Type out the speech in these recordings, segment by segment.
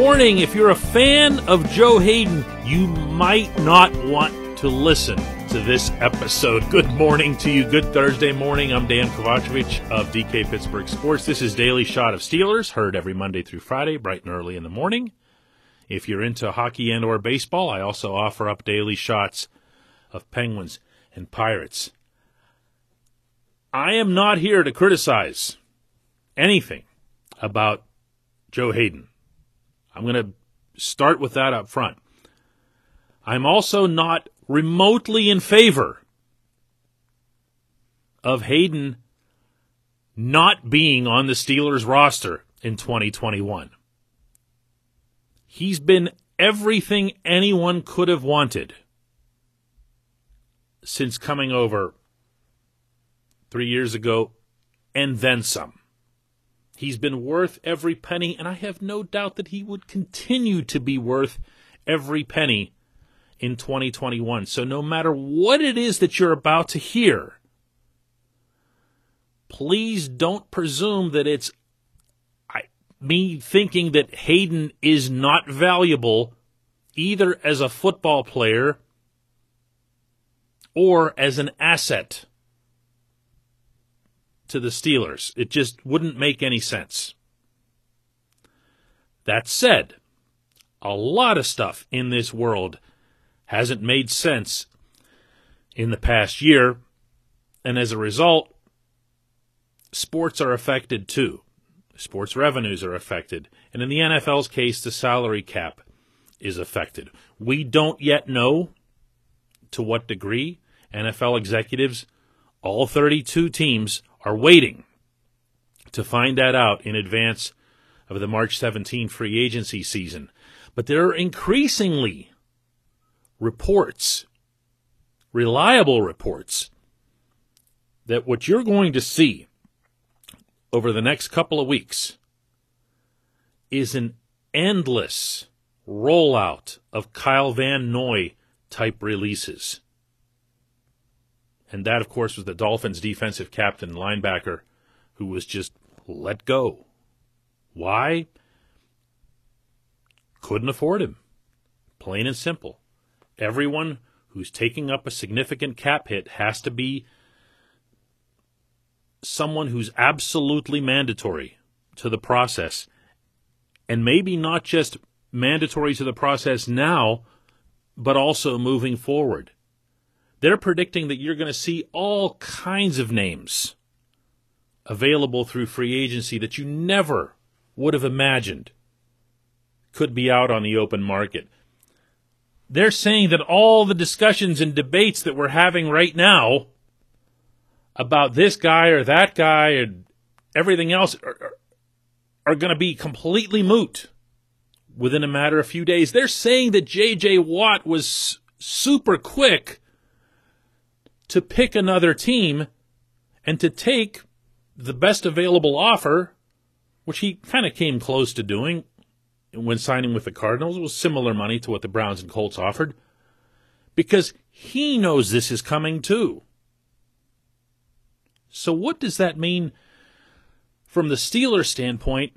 Warning if you're a fan of Joe Haden, you might not want to listen to this episode. Good morning to you. Good Thursday morning. I'm Dan Kovacevic of DK Pittsburgh Sports. This is Daily Shot of Steelers, heard every Monday through Friday, bright and early in the morning. If you're into hockey and or baseball, I also offer up daily shots of Penguins and Pirates. I am not here to criticize anything about Joe Haden. I'm going to start with that up front. I'm also not remotely in favor of Haden not being on the Steelers roster in 2021. He's been everything anyone could have wanted since coming over three years ago and then some. He's been worth every penny, and I have no doubt that he would continue to be worth every penny in 2021. So no matter what it is that you're about to hear, please don't presume that it's me thinking that Haden is not valuable either as a football player or as an asset to the Steelers. It just wouldn't make any sense. That said, a lot of stuff in this world hasn't made sense in the past year, and as a result, sports are affected too. Sports revenues are affected. And in the NFL's case, the salary cap is affected. We don't yet know to what degree NFL executives, all 32 teams, are waiting to find that out in advance of the March 17 free agency season. But there are increasingly reports, reliable reports, that what you're going to see over the next couple of weeks is an endless rollout of Kyle Van Noy type releases. And that, of course, was the Dolphins' defensive captain, linebacker, who was just let go. Why? Couldn't afford him. Plain and simple. Everyone who's taking up a significant cap hit has to be someone who's absolutely mandatory to the process, and maybe not just mandatory to the process now, but also moving forward. They're predicting that you're going to see all kinds of names available through free agency that you never would have imagined could be out on the open market. They're saying that all the discussions and debates that we're having right now about this guy or that guy and everything else are, are, are going to be completely moot within a matter of a few days. They're saying that J.J. Watt was super quick to pick another team and to take the best available offer, which he kind of came close to doing when signing with the Cardinals. Was similar money to what the Browns and Colts offered because he knows this is coming too. So, what does that mean from the Steelers' standpoint?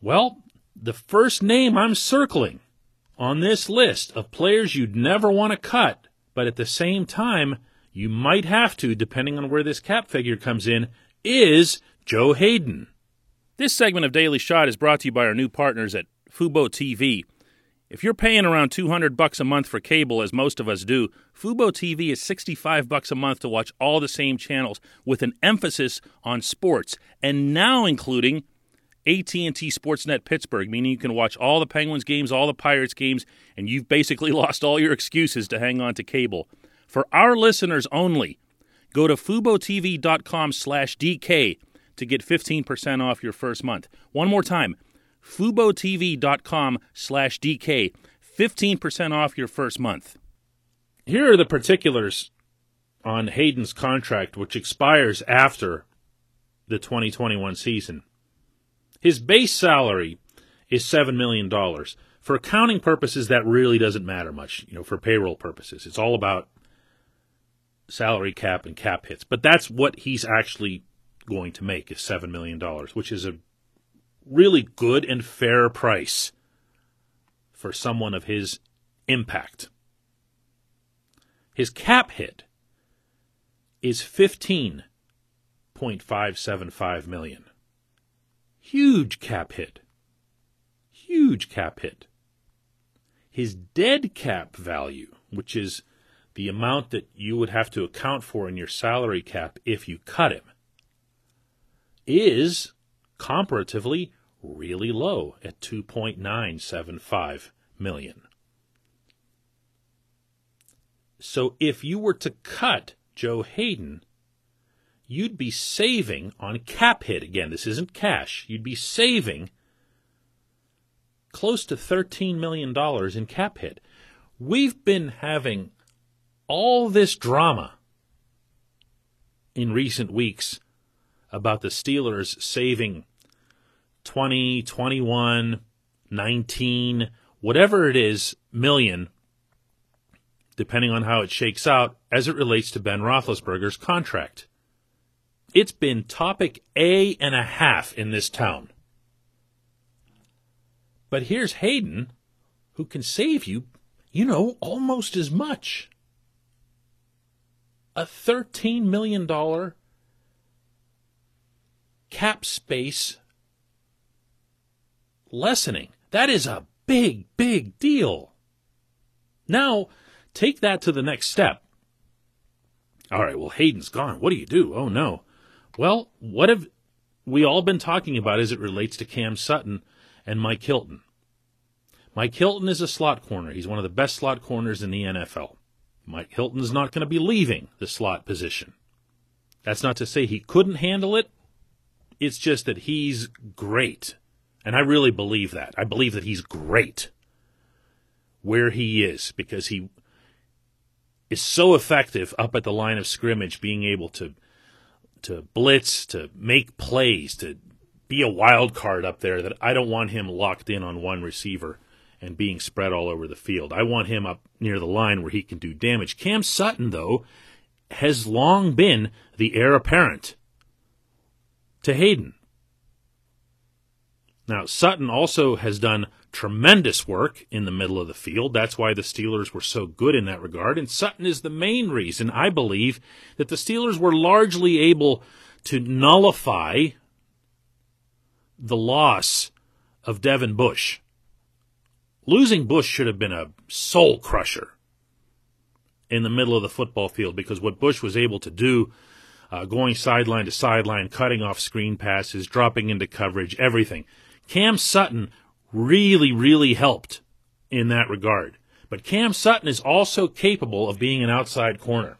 Well, the first name I'm circling on this list of players you'd never want to cut, but at the same time, you might have to, depending on where this cap figure comes in, is Joe Haden. This segment of Daily Shot is brought to you by our new partners at Fubo TV. If you're paying around 200 bucks a month for cable as most of us do, Fubo TV is 65 bucks a month to watch all the same channels with an emphasis on sports and now including AT&T Sportsnet Pittsburgh, meaning you can watch all the Penguins games, all the Pirates games, and you've basically lost all your excuses to hang on to cable. For our listeners only, go to FuboTV.com slash DK to get 15% off your first month. One more time, FuboTV.com slash DK. 15% off your first month. Here are the particulars on Haden's contract, which expires after the 2021 season. His base salary is $7 million. For accounting purposes, that really doesn't matter much, you know, for payroll purposes. It's all about salary cap and cap hits. But that's what he's actually going to make is $7 million, which is a really good and fair price for someone of his impact. His cap hit is 15.575 million. Huge cap hit. Huge cap hit. His dead cap value, which is the amount that you would have to account for in your salary cap if you cut him, is comparatively really low at 2.975 million. So if you were to cut Joe Haden, you'd be saving on cap hit. Again, this isn't cash. You'd be saving close to $13 million in cap hit. We've been having all this drama in recent weeks about the Steelers saving 20, 21, 19, whatever it is, million, depending on how it shakes out, as it relates to Ben Roethlisberger's contract. It's been topic A and a half in this town. But here's Haden, who can save you, you know, almost as much. A $13 million cap space lessening. That is a big, big deal. Now, take that to the next step. All right, well, Haden's gone. What do you do? Oh, no. Well, what have we all been talking about as it relates to Cam Sutton and Mike Hilton? Mike Hilton is a slot corner. He's one of the best slot corners in the NFL. Mike Hilton's not going to be leaving the slot position. That's not to say he couldn't handle it. It's just that he's great and I really believe that. I believe that he's great where he is because he is so effective up at the line of scrimmage, being able to to blitz, to make plays, to be a wild card up there that I don't want him locked in on one receiver and being spread all over the field. I want him up near the line where he can do damage. Cam Sutton, though, has long been the heir apparent to Haden. Now, Sutton also has done tremendous work in the middle of the field. That's why the Steelers were so good in that regard. And Sutton is the main reason, I believe, that the Steelers were largely able to nullify the loss of Devin Bush. Losing Bush should have been a soul crusher in the middle of the football field because what Bush was able to do, uh, going sideline to sideline, cutting off screen passes, dropping into coverage, everything Cam Sutton really, really helped in that regard. But Cam Sutton is also capable of being an outside corner.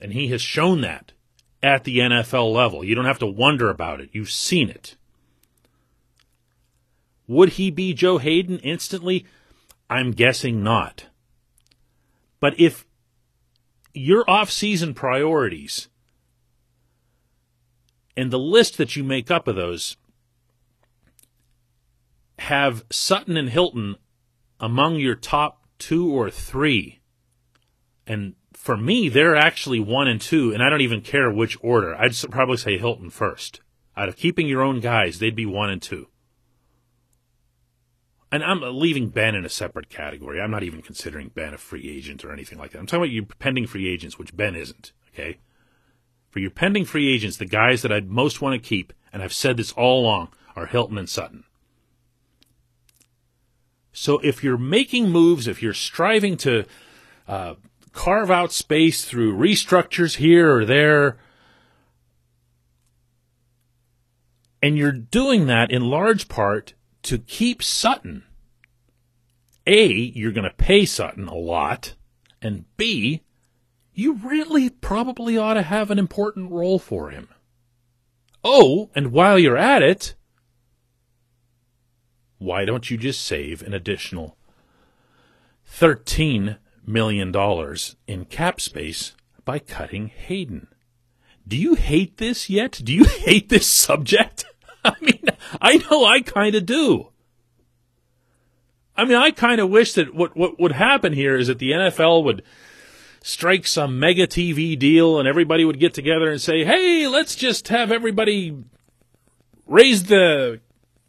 And he has shown that at the NFL level. You don't have to wonder about it. You've seen it. Would he be Joe Haden instantly? I'm guessing not. But if your off-season priorities and the list that you make up of those have Sutton and Hilton among your top two or three. And for me, they're actually one and two, and I don't even care which order. I'd probably say Hilton first. Out of keeping your own guys, they'd be one and two. And I'm leaving Ben in a separate category. I'm not even considering Ben a free agent or anything like that. I'm talking about your pending free agents, which Ben isn't. Okay? For your pending free agents, the guys that I'd most want to keep, and I've said this all along, are Hilton and Sutton. So if you're making moves, if you're striving to uh, carve out space through restructures here or there, and you're doing that in large part to keep Sutton. A, you're going to pay Sutton a lot, and B, you really probably ought to have an important role for him. Oh, and while you're at it, why don't you just save an additional $13 million in cap space by cutting Haden? Do you hate this yet? Do you hate this subject? I mean, I know I kind of do. I mean, I kind of wish that what, what would happen here is that the NFL would strike some mega TV deal and everybody would get together and say, hey, let's just have everybody raise the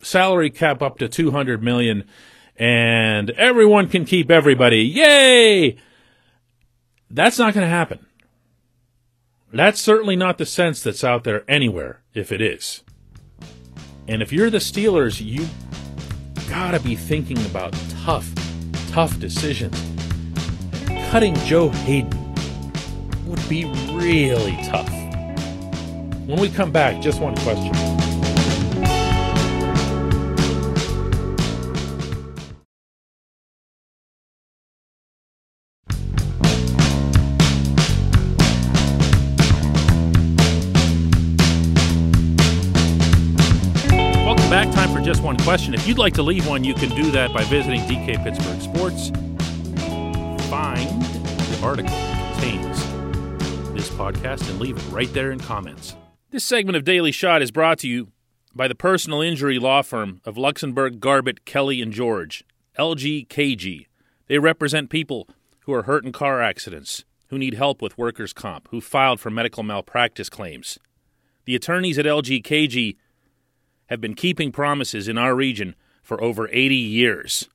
salary cap up to 200 million and everyone can keep everybody. Yay! That's not going to happen. That's certainly not the sense that's out there anywhere, if it is. And if you're the Steelers, you gotta be thinking about tough, tough decisions. Cutting Joe Haden would be really tough. When we come back, just one question. Question. If you'd like to leave one, you can do that by visiting DK Pittsburgh Sports. Find the article that contains this podcast and leave it right there in comments. This segment of Daily Shot is brought to you by the personal injury law firm of Luxenberg, Garbett, Kelly, and George, LGKG. They represent people who are hurt in car accidents, who need help with workers' comp, who filed for medical malpractice claims. The attorneys at LGKG have been keeping promises in our region for over 80 years.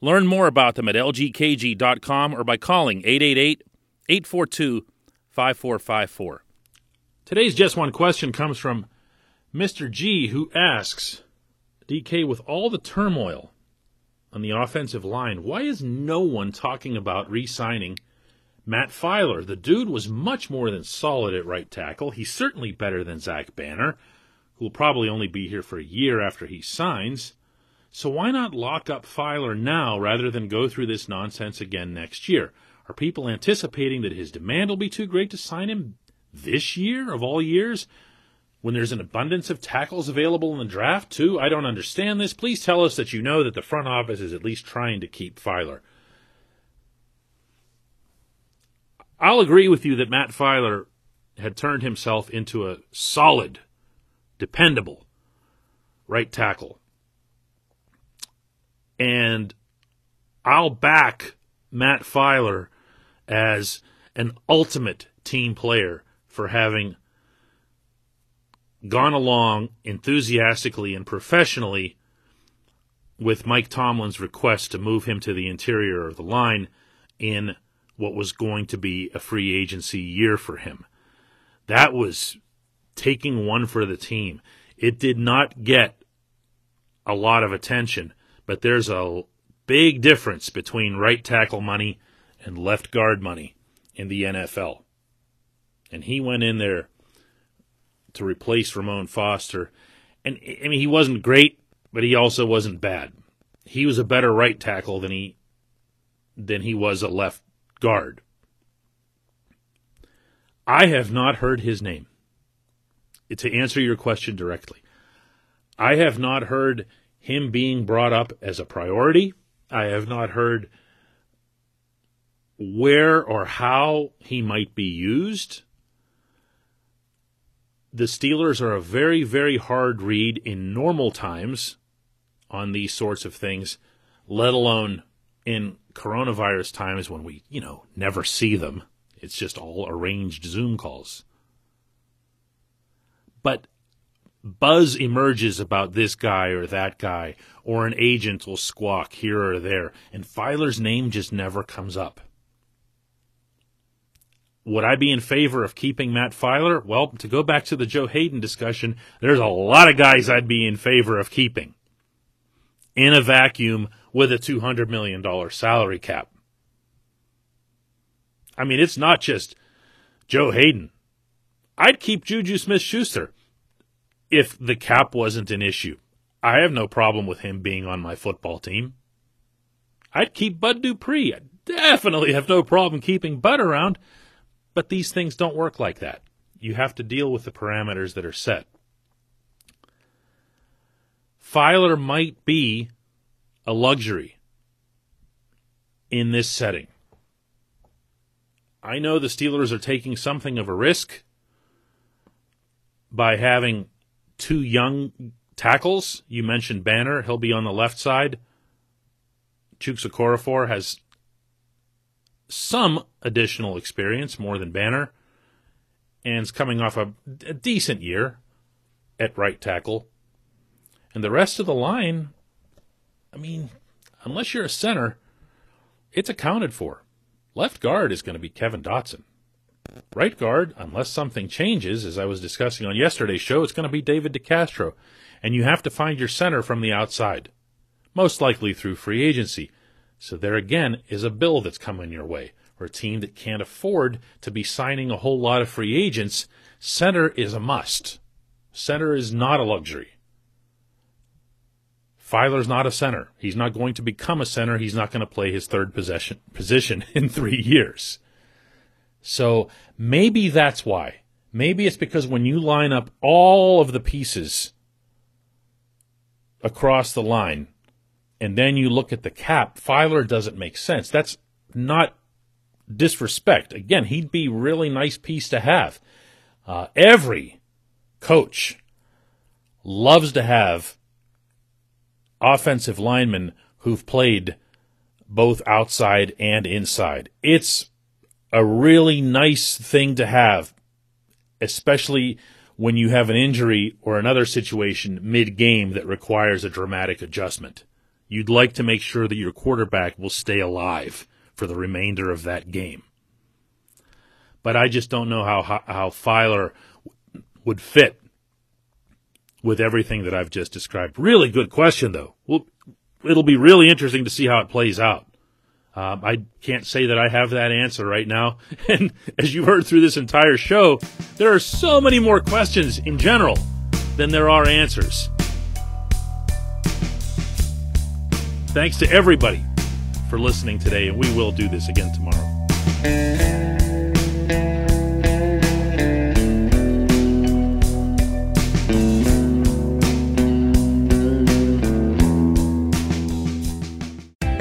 Learn more about them at lgkg.com or by calling 888 842 5454. Today's Just One question comes from Mr. G, who asks DK, with all the turmoil on the offensive line, why is no one talking about re signing Matt Feiler? The dude was much more than solid at right tackle. He's certainly better than Zach Banner who will probably only be here for a year after he signs. So why not lock up Feiler now rather than go through this nonsense again next year? Are people anticipating that his demand will be too great to sign him this year of all years? When there's an abundance of tackles available in the draft, too? I don't understand this. Please tell us that you know that the front office is at least trying to keep Feiler. I'll agree with you that Matt Feiler had turned himself into a solid dependable right tackle. And I'll back Matt Feiler as an ultimate team player for having gone along enthusiastically and professionally with Mike Tomlin's request to move him to the interior of the line in what was going to be a free agency year for him. That was taking one for the team. It did not get a lot of attention, but there's a big difference between right tackle money and left guard money in the NFL. And he went in there to replace Ramon Foster. And I mean, he wasn't great, but he also wasn't bad. He was a better right tackle than he than he was a left guard. I have not heard his name to answer your question directly, I have not heard him being brought up as a priority. I have not heard where or how he might be used. The Steelers are a very, very hard read in normal times on these sorts of things, let alone in coronavirus times when we, you know, never see them. It's just all arranged Zoom calls. But buzz emerges about this guy or that guy, or an agent will squawk here or there, and Feiler's name just never comes up. Would I be in favor of keeping Matt Feiler? Well, to go back to the Joe Haden discussion, there's a lot of guys I'd be in favor of keeping in a vacuum with a $200 million salary cap. I mean, it's not just Joe Haden. I'd keep Juju Smith Schuster if the cap wasn't an issue. I have no problem with him being on my football team. I'd keep Bud Dupree. I definitely have no problem keeping Bud around, but these things don't work like that. You have to deal with the parameters that are set. Feiler might be a luxury in this setting. I know the Steelers are taking something of a risk by having two young tackles. You mentioned Banner; he'll be on the left side. Chuks Okorafor has some additional experience, more than Banner, and is coming off a, a decent year at right tackle. And the rest of the line, I mean, unless you're a center, it's accounted for. Left guard is going to be Kevin Dotson. Right guard, unless something changes, as I was discussing on yesterday's show, it's going to be David DeCastro. And you have to find your center from the outside, most likely through free agency. So there again is a bill that's coming your way. Or a team that can't afford to be signing a whole lot of free agents, center is a must. Center is not a luxury. Feiler's not a center. He's not going to become a center. He's not going to play his third possession, position in three years. So maybe that's why. Maybe it's because when you line up all of the pieces across the line and then you look at the cap, Feiler doesn't make sense. That's not disrespect. Again, he'd be really nice piece to have. Uh, every coach loves to have offensive linemen who've played both outside and inside. It's a really nice thing to have, especially when you have an injury or another situation mid game that requires a dramatic adjustment. You'd like to make sure that your quarterback will stay alive for the remainder of that game. But I just don't know how how, how Feiler would fit with everything that I've just described. Really good question, though. Well, it'll be really interesting to see how it plays out. Um, I can't say that I have that answer right now. And as you've heard through this entire show, there are so many more questions in general than there are answers. Thanks to everybody for listening today, and we will do this again tomorrow.